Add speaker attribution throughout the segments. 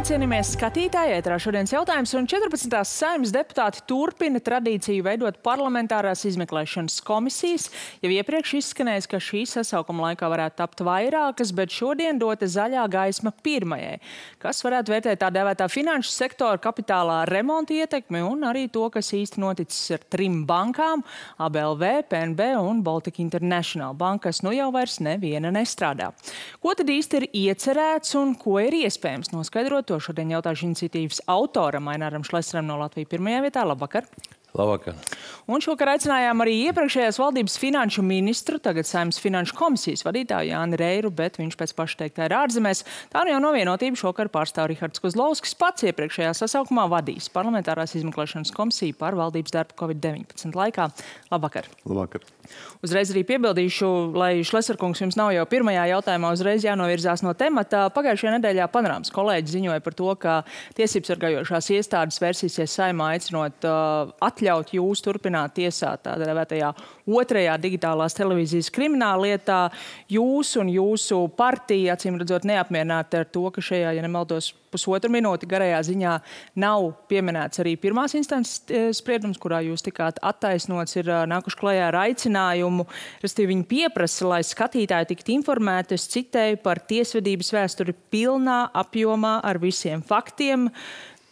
Speaker 1: Labvakar, cienījamies skatītāji! Ētrā šodienas jautājums un 14. saimnes deputāti turpina tradīciju veidot parlamentārās izmeklēšanas komisijas. Jau iepriekš izskanējis, ka šī sasaukuma laikā varētu tapt vairākas, bet šodien dota zaļā gaisma pirmajai, kas varētu vērtēt tā dēvētā finanšu sektora kapitālā remonta ietekmi un arī to, kas īsti noticis ar trim bankām - ABLV, PNB un Baltic International bankas, nu jau vairs neviena nestrādā. Ko tad īsti ir iecerēts un ko ir iespējams noskaidrot? to. Šodien jautāšu iniciatīvas autoram Aināram Šlesaram no Latvijas pirmajā vietā. Labvakar!
Speaker 2: Labvakar.
Speaker 1: Un šokar aicinājām arī iepriekšējās valdības finanšu ministru, tagad saimnes finanšu komisijas vadītāju Jāni Reiru, bet viņš pēc paša teiktā ir ārzemēs. Tā nu jau no vienotība šokar pārstāv Rihards Kozlovskis pats iepriekšējā sasaukumā vadījis parlamentārās izmeklēšanas komisiju par valdības darbu Covid-19 laikā. Labvakar!
Speaker 2: Labvakar!
Speaker 1: Uzreiz arī piebildīšu, lai Šlesarkungs jums nav jau pirmajā jautājumā uzreiz jānovirzās no temata. Pagājušajā nedēļā panorāmas kolēģi ziņoja par to, ka tiesības sargājošās iestādes vērsīsies saimā aicinot uh, atļaut jūs turpināt tiesāt tādā vētajā otrajā digitālās televīzijas krimināla lietā. Jūs un jūsu partija, acīm redzot, neapmierināti ar to, ka šajā, ja nemaldos, pusotru minūti garajā ziņā nav pieminēts arī pirmās instances eh, spriedums, kurā jūs tikāt attaisnots, ir eh, nākuši klajā ar aicinājumu. Restīvi viņi pieprasa, lai skatītāji tiktu informēti, es citēju, par tiesvedības vēsturi pilnā apjomā ar visiem faktiem.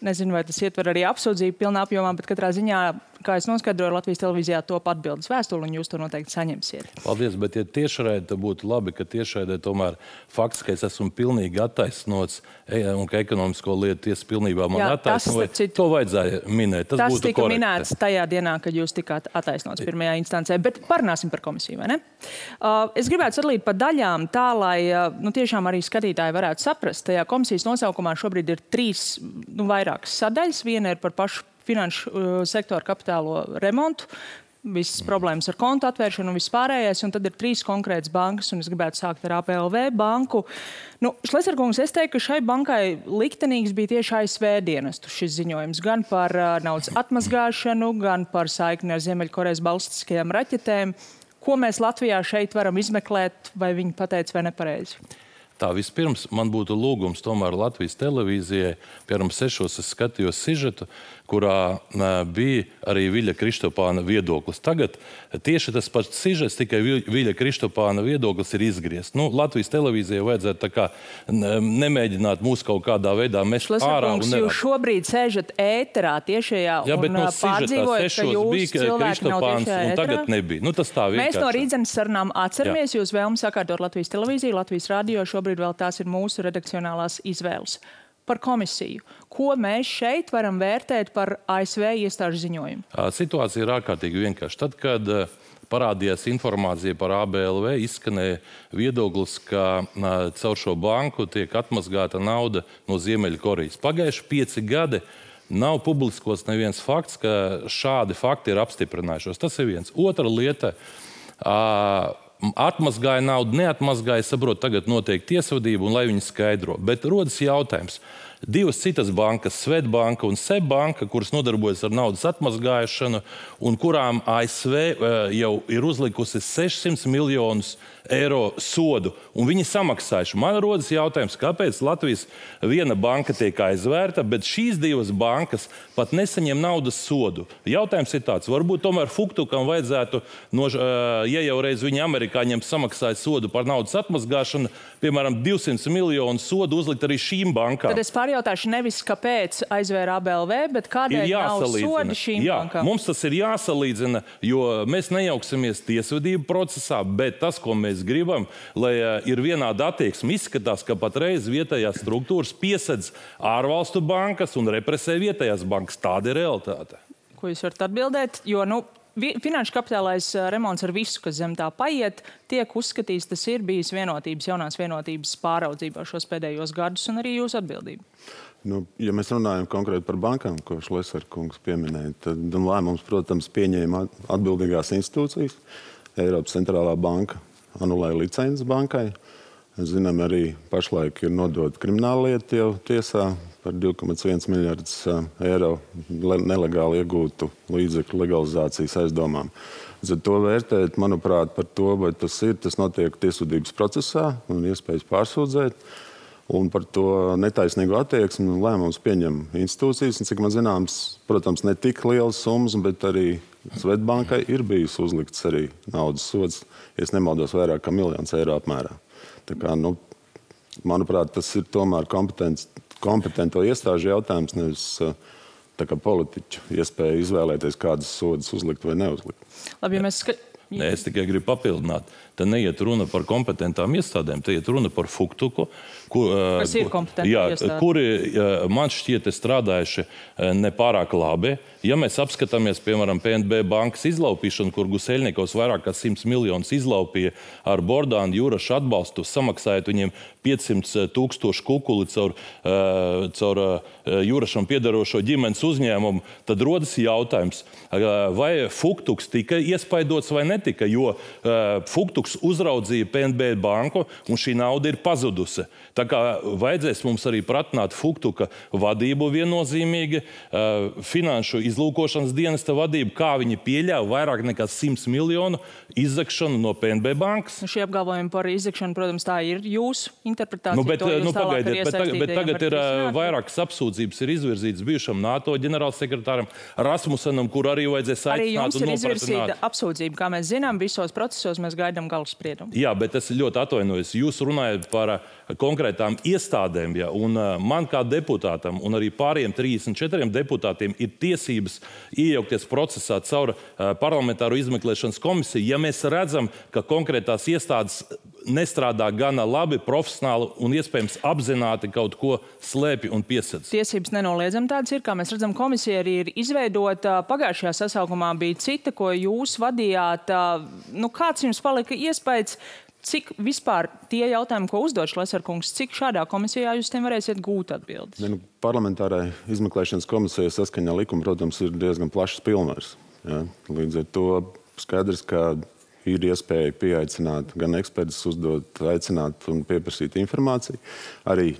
Speaker 1: Nezinu, vai tas ietver arī apsūdzību pilnā apjomā, bet katrā ziņā kā es noskaidroju, Latvijas televīzijā top atbildes vēstuli, un jūs to noteikti saņemsiet.
Speaker 2: Paldies, bet ja tiešraidē, tad būtu labi, ka tiešraidē tomēr fakts, ka es esmu pilnīgi attaisnots e, un ka ekonomisko lietu tiesa pilnībā man attaisnoja, citu... to vajadzēja minēt. Tas,
Speaker 1: tas tika
Speaker 2: korekti.
Speaker 1: minēts tajā dienā, kad jūs tikāt attaisnots pirmajā instancē, bet parunāsim par komisiju, vai ne? Uh, es gribētu sadalīt pa daļām tā, lai uh, nu, tiešām arī skatītāji varētu saprast. Tajā komisijas nosaukumā šobrīd ir trīs, nu, vairākas sadaļas. Viena ir par pašu finanšu uh, sektora kapitālo remontu, visas problēmas ar kontu atvēršanu un viss pārējais. Un tad ir trīs konkrētas bankas, un es gribētu sākt ar APLV banku. Nu, Šlesarkungs, es teiktu, ka šai bankai liktenīgs bija tieši ASV dienestu šis ziņojums. Gan par uh, naudas atmazgāšanu, gan par saikni ar Ziemeļkorejas balstiskajām raķetēm. Ko mēs Latvijā šeit varam izmeklēt, vai viņi pateica vai nepareizi?
Speaker 2: Tā vispirms man būtu lūgums tomēr Latvijas televīzijai. Piemēram, sešos es skatījos sižetu, kurā bija arī Viļa Kristopāna viedoklis. Tagad tieši tas pats sižets, tikai Viļa Kristopāna viedoklis ir izgriezts. Nu, Latvijas televīzijai vajadzētu kā nemēģināt mūs kaut kādā veidā mest ārā.
Speaker 1: Un jūs šobrīd sēžat ēterā tiešajā
Speaker 2: Jā, bet no sižetā sešos bija Kristopāns un tagad nebija. Nu, tas tā vienkārši.
Speaker 1: Mēs no rītdienas sarunām atceramies Jā. jūs vēlmi sakārtot Latvijas televīziju, Latvijas radio. Šobrīd vēl tās ir mūsu redakcionālās izvēles par komisiju. Ko mēs šeit varam vērtēt par ASV iestāžu ziņojumu?
Speaker 2: Situācija ir ārkārtīgi vienkārša. Tad, kad parādījās informācija par ABLV, izskanēja viedoklis, ka caur šo banku tiek atmazgāta nauda no Ziemeļkorejas. Pagājuši pieci gadi. Nav publiskos neviens fakts, ka šādi fakti ir apstiprinājušos. Tas ir viens. Otra lieta. Uh, atmazgāja naudu, neatmazgāja. Es saprotu, tagad notiek tiesvedība un lai viņi skaidro. Bet rodas jautājums. Divas citas bankas, Svetbanka un Sebbanka, kuras nodarbojas ar naudas atmazgāšanu, un kurām ASV eh, jau ir uzlikusi 600 miljonus eiro sodu, un viņi samaksājuši. Man rodas jautājums, kāpēc Latvijas viena banka tiek aizvērta, bet šīs divas bankas pat nesaņem naudas sodu. Jautājums ir tāds, varbūt tomēr Fuktukam vajadzētu, no, ja jau reiz viņi amerikāņiem samaksāja sodu par naudas atmazgāšanu, piemēram, 200 miljonu sodu uzlikt arī šīm bankām.
Speaker 1: Pārjautāšu nevis, kāpēc aizvēra ABLV, bet kādēļ nav sodi šīm
Speaker 2: Jā,
Speaker 1: bankām?
Speaker 2: Mums tas ir jāsalīdzina, jo mēs nejauksimies tiesvedību procesā, bet tas, ko mēs mēs gribam, lai eh, ir vienāda attieksme. Izskatās, ka patreiz vietējās struktūras piesedz ārvalstu bankas un represē vietējās bankas. Tāda ir realitāte.
Speaker 1: Ko jūs varat atbildēt? Jo, nu, Finanšu kapitālais remonts ar visu, kas zem tā paiet, tiek uzskatīts, tas ir bijis vienotības, jaunās vienotības pāraudzībā šos pēdējos gadus un arī jūsu atbildība.
Speaker 3: Nu, ja mēs runājam konkrēti par bankām, ko Šlesarkungs pieminēja, tad lēmums, protams, pieņēma atbildīgās institūcijas. Eiropas centrālā banka anulēja licences bankai. Zinām, arī pašlaik ir nodota krimināla lieta jau tiesā par 2,1 miljardus eiro nelegāli iegūtu līdzekļu legalizācijas aizdomām. Tad to vērtēt, manuprāt, par to, vai tas ir, tas notiek tiesvedības procesā un iespējas pārsūdzēt. Un par to netaisnīgu attieksmi lēmumus pieņem institūcijas. Un, cik man zināms, protams, ne tik lielas summas, bet arī Svetbankai ir bijis uzlikts arī naudas sods, ja nemaldos, vairāk kā miljonus eiro apmērā. Tā kā, nu, manuprāt, tas ir tomēr kompetento iestāžu jautājums, nevis kā, politiķu iespēja izvēlēties, kādas sodas uzlikt vai neuzlikt.
Speaker 1: Labi, ja mēs skatām.
Speaker 2: Nē, es tikai gribu papildināt. Te neiet runa par kompetentām iestādēm, te iet runa par Fuktuku,
Speaker 1: kur, kas ir kompetenti
Speaker 2: jā, kuri man šķiet strādājuši nepārāk labi. Ja mēs apskatāmies, piemēram, PNB bankas izlaupīšanu, kur Guseļnieks vairāk kā 100 miljonus izlaupīja ar Bordānu jūrašu atbalstu, samaksājot viņiem 500 tūkstošu kukuli caur, caur jūrašam piedarošo ģimenes uzņēmumu, tad rodas jautājums, vai Fuktuks tika iespaidots vai netika, jo Fuktuks uzraudzīja PNB banku un šī nauda ir pazudusi. Tā kā vajadzēs mums arī pratināt Fuktuka vadību viennozīmīgi, finanšu izlūkošanas dienesta vadību, kā viņi pieļāva vairāk nekā 100 miljonu izzakšanu no PNB bankas.
Speaker 1: Nu, šie apgalvojumi par izzakšanu, protams, tā ir jūsu interpretācija.
Speaker 2: Nu, bet, nu, pagaidiet, bet, tagad, bet tagad ir vairākas apsūdzības ir izvirzītas bijušam NATO ģenerālsekretāram Rasmusenam, kur arī vajadzēs aicināt. Arī
Speaker 1: jums ir izvirzīta apsūdzība, kā mēs zinām, visos procesos mēs gaidām galu spriedumu.
Speaker 2: Jā, bet es ļoti atvainojos. Jūs runājat par konkrētu konkrētām iestādēm, ja, un man kā deputātam un arī pārējiem 34 deputātiem ir tiesības iejaukties procesā caur parlamentāro izmeklēšanas komisiju, ja mēs redzam, ka konkrētās iestādes nestrādā gana labi, profesionāli un iespējams apzināti kaut ko slēpj un piesaista.
Speaker 1: Tiesības nenoliedzami tādas ir, kā mēs redzam, komisija arī ir izveidota. Pagājušajā sasaukumā bija cita, ko jūs vadījāt. Nu, kāds jums palika iespējas? Cik vispār tie jautājumi, ko uzdod Šlesarkungs, cik šādā komisijā jūs tiem varēsiet gūt atbildes?
Speaker 3: Ne, nu, parlamentārai izmeklēšanas komisijai saskaņā likuma, protams, ir diezgan plašs pilnvars. Ja? Līdz ar to skaidrs, ka ir iespēja pieaicināt gan ekspertus, uzdot, aicināt un pieprasīt informāciju. Arī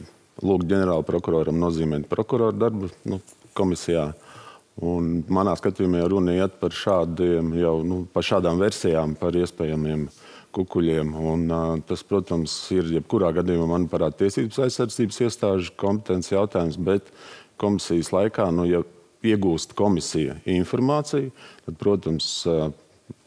Speaker 3: lūgt ģenerāla prokuroram nozīmēt prokuroru darbu nu, komisijā. Un manā skatījumā runa iet par, šādiem, jau, nu, par šādām versijām, par iespējamiem uh, kukuļiem. Un, tas, protams, ir jebkurā gadījumā, manuprāt, tiesības aizsardzības iestāžu kompetences jautājums, bet komisijas laikā, nu, ja iegūst komisija informāciju, tad, protams,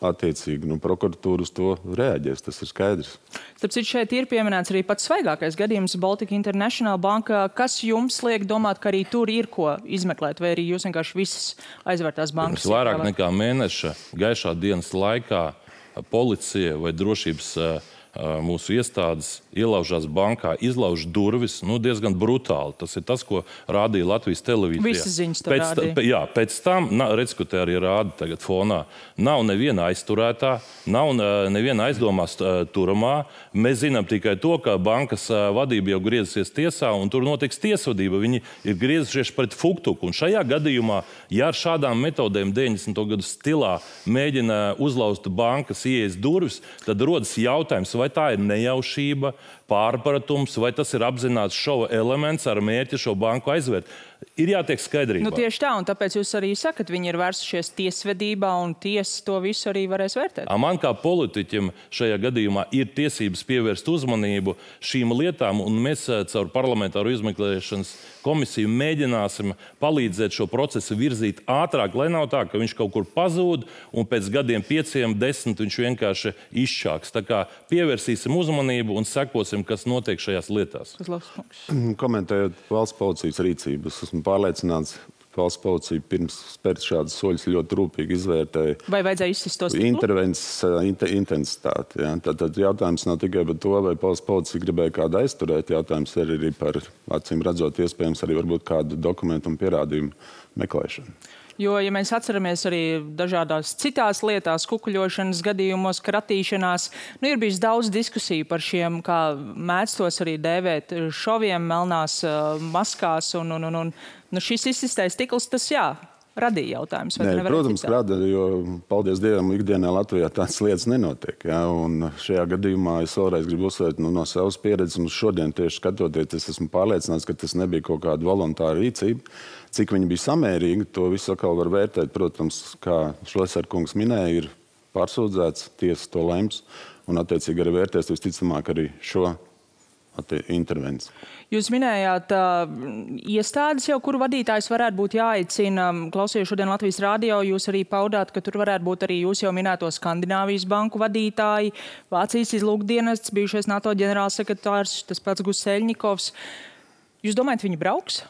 Speaker 3: attiecīgi nu, prokuratūra uz to reaģēs. Tas ir skaidrs.
Speaker 1: Starp citu, šeit ir pieminēts arī pats svaigākais gadījums Baltika International Banka. Kas jums liek domāt, ka arī tur ir ko izmeklēt, vai arī jūs vienkārši visas aizvērtās bankas?
Speaker 2: Pirms vairāk nekā mēneša gaišā dienas laikā policija vai drošības mūsu iestādes ielaužās bankā, izlauž durvis nu, diezgan brutāli. Tas ir tas, ko rādīja Latvijas televīzija.
Speaker 1: Visas ziņas
Speaker 2: pēc,
Speaker 1: rādīja.
Speaker 2: jā, pēc tam, redz, ko te arī rāda tagad fonā, nav neviena aizturētā, nav neviena aizdomās turamā. Mēs zinām tikai to, ka bankas vadība jau griezusies tiesā, un tur notiks tiesvedība. Viņi ir griezušies pret Fuktuku. Un šajā gadījumā, ja ar šādām metodēm 90. gadu stilā mēģina uzlauzt bankas ieejas durvis, tad rodas jautājums, vai tā ir nejaušība, pārpratums, vai tas ir apzināts šova elements ar mērķi šo banku aizvērt. Ir jātiek skaidrībā.
Speaker 1: Nu, tieši tā, un tāpēc jūs arī sakat, viņi ir vērsušies tiesvedībā, un tiesa to visu arī varēs vērtēt.
Speaker 2: Man kā politiķim šajā gadījumā ir tiesības pievērst uzmanību šīm lietām, un mēs eh, caur parlamentāru izmeklēšanas komisiju mēģināsim palīdzēt šo procesu virzīt ātrāk, lai nav tā, ka viņš kaut kur pazūd un pēc gadiem, pieciem, desmit viņš vienkārši izšķāks. Tā kā pievērsīsim uzmanību un sekosim redzēsim, kas notiek šajās lietās.
Speaker 3: Mm, komentējot valsts policijas rīcību, es esmu pārliecināts, valsts policija pirms spērt šādus soļus ļoti rūpīgi izvērtēja.
Speaker 1: Vai vajadzēja izsist tos
Speaker 3: intervences uh, inter, intensitāti? Ja? Tad, tad jautājums nav tikai par to, vai valsts policija gribēja kādu aizturēt. Jautājums ir arī par, acīm redzot, iespējams arī kādu dokumentu un pierādījumu meklēšanu.
Speaker 1: Jo, ja mēs atceramies arī dažādās citās lietās, kukuļošanas gadījumos, kratīšanās, nu, ir bijis daudz diskusiju par šiem, kā mēdz tos arī dēvēt, šoviem, melnās uh, maskās. Un, un, un, un, nu, šis izsistais stikls, tas jā, radīja jautājumus.
Speaker 3: Nē, protams, rada, jo, paldies Dievam, ikdienā Latvijā tādas lietas nenotiek. Ja? Un šajā gadījumā es vēlreiz gribu uzsvērt nu, no savas pieredzes, un šodien tieši skatoties, es esmu pārliecināts, ka tas nebija kaut kāda voluntāra rīcība. Cik viņi bija samērīgi, to visu atkal var vērtēt. Protams, kā Šlesarkungs minēja, ir pārsūdzēts, tiesa to lems un attiecīgi arī vērtēs visticamāk arī šo intervences.
Speaker 1: Jūs minējāt iestādes, jau kuru vadītājs varētu būt jāaicina. Klausījos šodien Latvijas rādio, jūs arī paudāt, ka tur varētu būt arī jūs jau minēto Skandināvijas banku vadītāji, Vācijas izlūkdienests, bijušais NATO ģenerālsekretārs, tas pats Guseļņikovs. Jūs domājat, viņi brauks?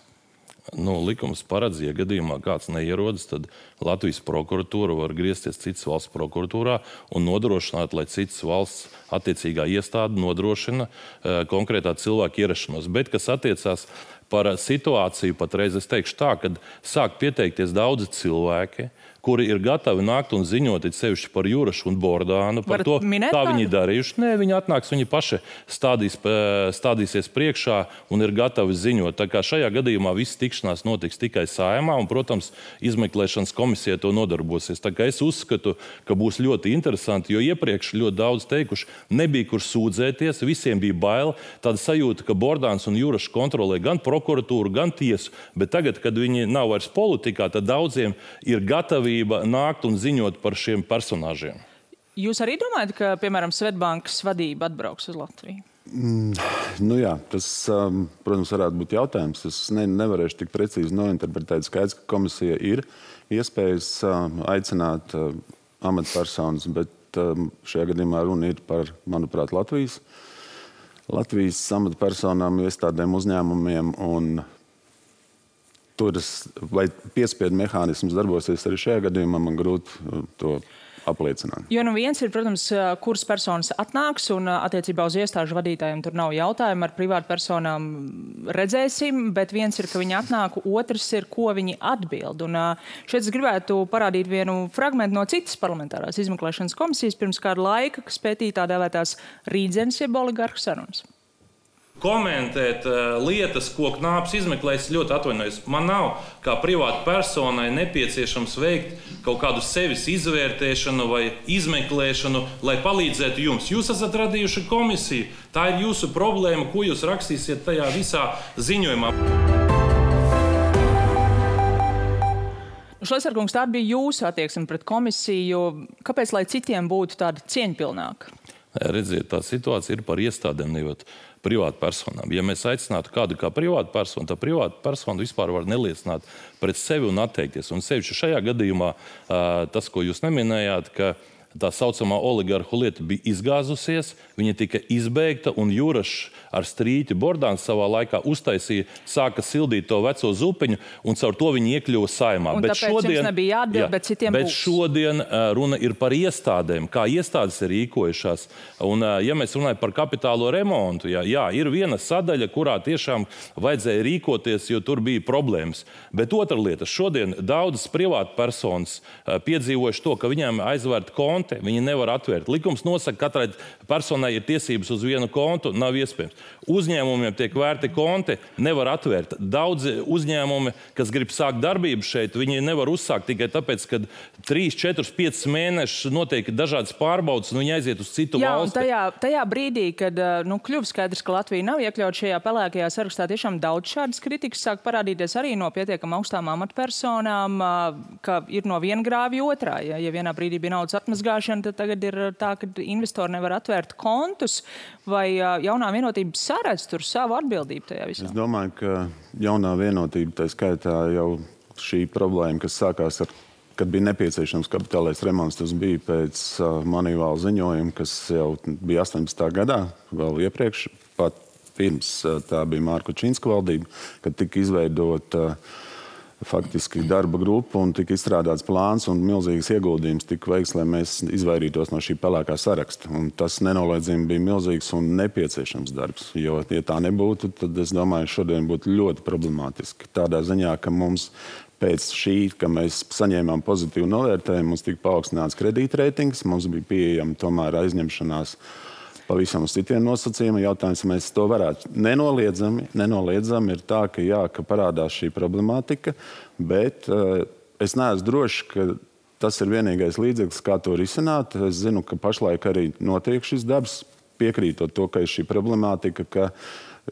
Speaker 2: Nu, likums paredz, ja gadījumā kāds neierodas, tad Latvijas prokuratūra var griezties citas valsts prokuratūrā un nodrošināt, lai citas valsts attiecīgā iestāde nodrošina uh, konkrētā cilvēka ierašanos. Bet, kas attiecās par situāciju patreiz, es teikšu tā, ka sāk pieteikties daudzi cilvēki, kuri ir gatavi nākt un ziņot sevišķi par Jurašu un Bordānu, par
Speaker 1: Varat
Speaker 2: to, kā
Speaker 1: tādu?
Speaker 2: viņi darījuši. Nē, viņi atnāks, viņi paši stādīs, eh, stādīsies priekšā un ir gatavi ziņot. Tā kā šajā gadījumā viss tikšanās notiks tikai saimā, un, protams, izmeklēšanas komisija to nodarbosies. Tā kā es uzskatu, ka būs ļoti interesanti, jo iepriekš ļoti daudz teikuši, nebija kur sūdzēties, visiem bija bail. Tāda sajūta, ka Bordāns un Jurašs kontrolē gan prokuratūru, gan tiesu, bet tagad, kad viņi nav vairs politikā, tad daudziem ir gatavība nākt un ziņot par šiem personāžiem.
Speaker 1: Jūs arī domājat, ka, piemēram, Svetbankas vadība atbrauks uz Latviju?
Speaker 3: Nu, jā, tas, um, protams, varētu būt jautājums. Es ne, nevarēšu tik precīzi nointerpretēt. Skaidrs, ka komisija ir iespējas um, aicināt uh, amatpersonas, bet um, šajā gadījumā runa ir par, manuprāt, Latvijas, Latvijas amatpersonām, iestādēm, uzņēmumiem. Tur vai piespiedu mehānisms darbosies arī šajā gadījumā, man grūti uh, to apliecināt.
Speaker 1: Jo nu viens ir, protams, kuras personas atnāks, un attiecībā uz iestāžu vadītājiem tur nav jautājumu. Ar privātpersonām redzēsim, bet viens ir, ka viņi atnāk, otrs ir, ko viņi atbild. Un šeit es gribētu parādīt vienu fragment no citas parlamentārās izmeklēšanas komisijas pirms kāda laika, kas pētīja tā dēvētās rīdzenes jeb oligarhu sarunas.
Speaker 2: Komentēt uh, lietas, ko knāps izmeklējis, ļoti atvainojos. Man nav kā privātai personai nepieciešams veikt kaut kādu sevis izvērtēšanu vai izmeklēšanu, lai palīdzētu jums. Jūs esat radījuši komisiju. Tā ir jūsu problēma, ko jūs rakstīsiet tajā visā ziņojumā.
Speaker 1: Šlesarkungs, tāda bija jūsu attieksme pret komisiju. Kāpēc, lai citiem būtu tāda cieņpilnāka?
Speaker 2: Redziet, tā situācija ir par iestādēm, nevis privātpersonām. Ja mēs aicinātu kādu kā privātpersonu, tad privātpersona vispār var neliecināt pret sevi un atteikties. Un sevišķi šajā gadījumā tas, ko jūs neminējāt, ka tā saucamā oligarhu lieta bija izgāzusies, viņa tika izbeigta, un Jurašs ar strīķi Bordāns savā laikā uztaisīja, sāka sildīt to veco zupiņu, un caur to viņi iekļuva saimā.
Speaker 1: Un tāpēc jums nebija jāatbild, bet citiem
Speaker 2: bet
Speaker 1: būs.
Speaker 2: šodien runa ir par iestādēm, kā iestādes ir rīkojušās. Un, ja mēs runājam par kapitālo remontu, jā, jā, ir viena sadaļa, kurā tiešām vajadzēja rīkoties, jo tur bija problēmas. Bet otra lieta, šodien daudzas privātpersonas piedzīvojuši to, ka viņiem aizvērta konti, viņi nevar atvērt. Likums nosaka, ka katrai personai ir tiesības uz vienu kontu, nav iespējams. Uzņēmumiem tiek vērti konti, nevar atvērt. Daudzi uzņēmumi, kas grib sākt darbību šeit, viņi nevar uzsākt tikai tāpēc, ka 3, 4, 5 mēnešus notiek dažādas pārbaudas, un viņi aiziet uz citu
Speaker 1: Jā,
Speaker 2: valsti.
Speaker 1: tajā, tajā brīdī, kad uh, nu, kļuva skaidrs, ka Latvija nav iekļauta šajā pelēkajā sarakstā, tiešām daudz šādas kritikas sāk parādīties arī no pietiekami augstām amatpersonām, uh, ka ir no viena grāvja otrā. Ja, ja vienā brīdī bija naudas atmazgāšana, tad tagad ir uh, tā, ka investori nevar atvērt kontus, vai uh, jaunā vienotība saredz tur savu atbildību tajā visā.
Speaker 3: Es domāju, ka jaunā vienotība, tā skaitā jau šī problēma, kas sākās ar kad bija nepieciešams kapitālais remonts, tas bija pēc uh, manīvāla ziņojuma, kas jau bija 18. gadā, vēl iepriekš, pat pirms uh, tā bija Mārka Čīnska valdība, kad tika izveidota uh, faktiski darba grupa un tika izstrādāts plāns un milzīgs ieguldījums tika veikts, lai mēs izvairītos no šī pelēkā saraksta. Un tas nenoliedzami bija milzīgs un nepieciešams darbs. Jo, ja tā nebūtu, tad es domāju, šodien būtu ļoti problemātiski. Tādā ziņā, ka mums pēc šī, ka mēs saņēmām pozitīvu novērtējumu, mums tika paaugstināts kredītreitings, mums bija pieejama tomēr aizņemšanās pavisam uz citiem nosacījumiem. Jautājums, mēs to varētu nenoliedzami, nenoliedzami ir tā, ka, jā, ka parādās šī problemātika, bet uh, es neesmu drošs, ka tas ir vienīgais līdzeklis, kā to risināt. Es zinu, ka pašlaik arī notiek šis darbs, piekrītot to, ka ir šī problemātika, ka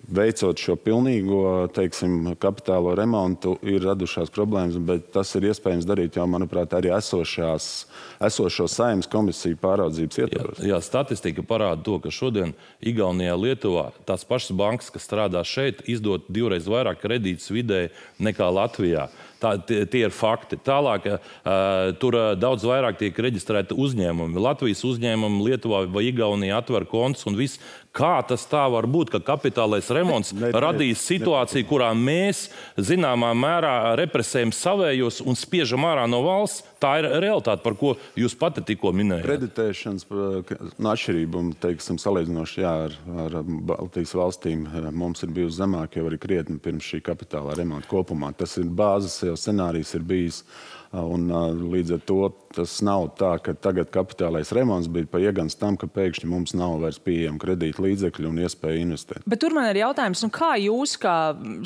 Speaker 3: veicot šo pilnīgo teiksim, kapitālo remontu, ir radušās problēmas, bet tas ir iespējams darīt jau, manuprāt, arī esošās, esošo saimnes komisiju pāraudzības ietvaros.
Speaker 2: Jā, jā, statistika parāda to, ka šodien Igaunijā, Lietuvā tās pašas bankas, kas strādā šeit, izdod divreiz vairāk kredītus vidēji nekā Latvijā. Tā, tie, tie ir fakti. Tālāk, uh, tur uh, daudz vairāk tiek reģistrēti uzņēmumi. Latvijas uzņēmumi Lietuvā vai Igaunijā atver kontus un viss. Kā tas tā var būt, ka kapitālais remonts ne, ne, radīs situāciju, kurā mēs zināmā mērā represējam savējos un spiežam ārā no valsts? Tā ir realitāte, par ko jūs pati tikko minējāt.
Speaker 3: Kreditēšanas no atšķirībām, teiksim, salīdzinoši jā, ar, ar Baltijas valstīm, mums ir bijusi zemāka jau arī krietni pirms šī kapitālā remonta kopumā. Tas ir bāzes scenārijs ir bijis. Un, līdz ar to tas nav tā, ka tagad kapitālais remonts bija pa iegans tam, ka pēkšņi mums nav vairs pieejama kredīta līdzekļi un iespēja investēt.
Speaker 1: Bet tur man ir jautājums, nu, kā jūs, kā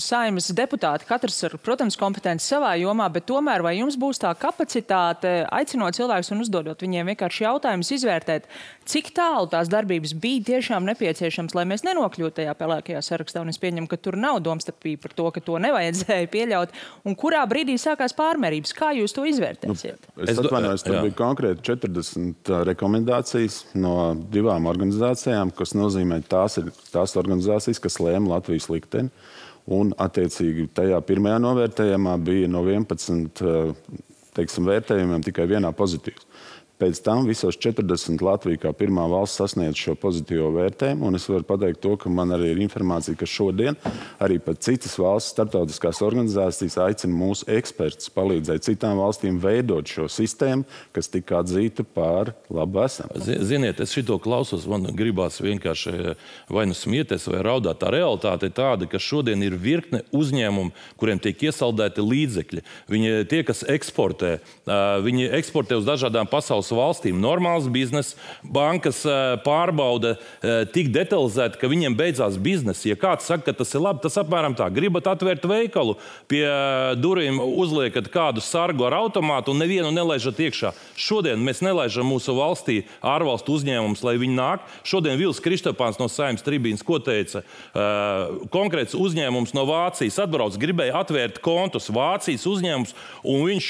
Speaker 1: saimnes deputāti, katrs ir, protams, kompetents savā jomā, bet tomēr vai jums būs tā kapacitāte aicinot cilvēkus un uzdodot viņiem vienkārši jautājumus, izvērtēt, cik tālu tās darbības bija tiešām nepieciešams, lai mēs nenokļūtu tajā pelēkajā sarakstā? Un es pieņemu, ka tur nav domstarpība par to, ka to nevajadzēja pieļaut. Un kurā brīdī sākās pārmērības? Kā jūs to izvērtēsiet?
Speaker 3: Nu, es atvainojos, tur jā. bija konkrēti 40 rekomendācijas no divām organizācijām, kas nozīmē, tās ir tās organizācijas, kas lēma Latvijas likteni. Un, attiecīgi, tajā pirmajā novērtējumā bija no 11 teiksim, vērtējumiem tikai vienā pozitīvs. Pēc tam visos 40 Latvija kā pirmā valsts sasniedz šo pozitīvo vērtējumu. Es varu pateikt, to, ka man arī ir informācija, ka šodien arī citas valsts starptautiskās organizācijas aicina mūsu ekspertus palīdzēt citām valstīm veidot šo sistēmu, kas tika atzīta par labu esam.
Speaker 2: Ziniet, es šito klausos, man gribās vienkārši eh, vai nu smieties, vai raudāt. Tā realitāte ir tāda, ka šodien ir virkne uzņēmumu, kuriem tiek iesaldēti līdzekļi. Viņi tie, kas eksportē, viņi eksportē uz dažādām pasaules valstīm normāls bizness, bankas eh, pārbauda eh, tik detalizēti, ka viņiem beidzās biznesa. Ja kāds saka, ka tas ir labi, tas apmēram tā. Gribat atvērt veikalu, pie eh, durvīm uzliekat kādu sargu ar automātu un nevienu nelaižat iekšā. Šodien mēs nelaižam mūsu valstī ārvalstu uzņēmumus, lai viņi nāk. Šodien Vils Kristopāns no Saimnes tribīnas ko teica? Konkrēts uzņēmums no Vācijas atbrauc, gribēja atvērt kontus Vācijas uzņēmums, un viņš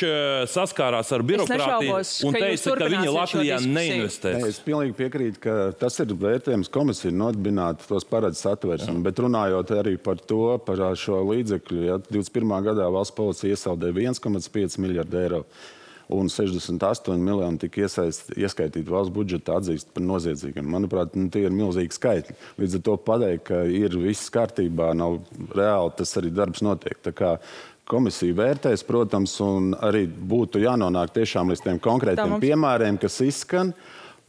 Speaker 2: saskārās ar birokrātiju un teica, ka viņi Latvijā neinvestēs.
Speaker 3: Ne, es pilnīgi piekrītu, ka tas ir vērtējums komisija nodibināt tos paredzes atvērsmi, bet runājot arī par to, par šo līdzekļu, ja 21. gadā valsts policija iesaldēja 1,5 miljardu eiro un 68 miljoni tika ieskaitīti valsts budžeta atzīst par noziedzīgiem. Manuprāt, nu, tie ir milzīgi skaitļi. Līdz ar to pateikt, ka ir viss kārtībā, nav reāli tas arī darbs notiek. Komisija vērtēs, protams, un arī būtu jānonāk tiešām līdz tiem konkrētiem mums... piemēriem, kas izskan.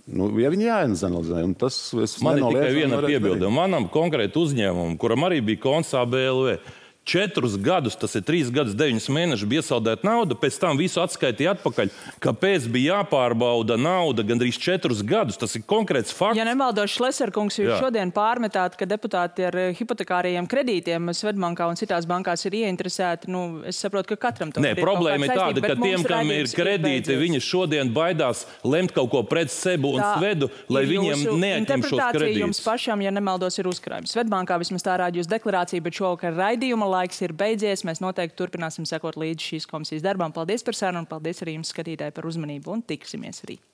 Speaker 3: Nu, ja viņi jāanalizē, un tas
Speaker 2: man ir tikai viena piebilde. Manam konkrēti uzņēmumam, kuram arī bija konts ABLV, Četrus gadus, tas ir trīs gadus, deviņus mēnešus, bija iesaldēta nauda, pēc tam visu atskaitīja atpakaļ. Kāpēc bija jāpārbauda nauda gandrīz četrus gadus? Tas ir konkrēts fakts.
Speaker 1: Ja nemaldos, Šleserkungs, jūs Jā. šodien pārmetāt, ka deputāti ar eh, hipotekārajiem kredītiem Svetbankā un citās bankās ir ieinteresēti. Nu, es saprotu, ka katram
Speaker 2: Nē, ir. Problēma ir tāda, ka tiem, kam ir kredīti, viņi šodien baidās lemt kaut ko pret sevi un Tā svedu, lai viņiem neatņem šos kredītus.
Speaker 1: Jums pašam, ja nemaldos, ir uzkrājums. Svetbankā vismaz tā rāda jūs deklarācija, bet šovakar raidījuma laiks ir beidzies. Mēs noteikti turpināsim sekot līdzi šīs komisijas darbām. Paldies par sarunu un paldies arī jums, skatītāji, par uzmanību un tiksimies rīt.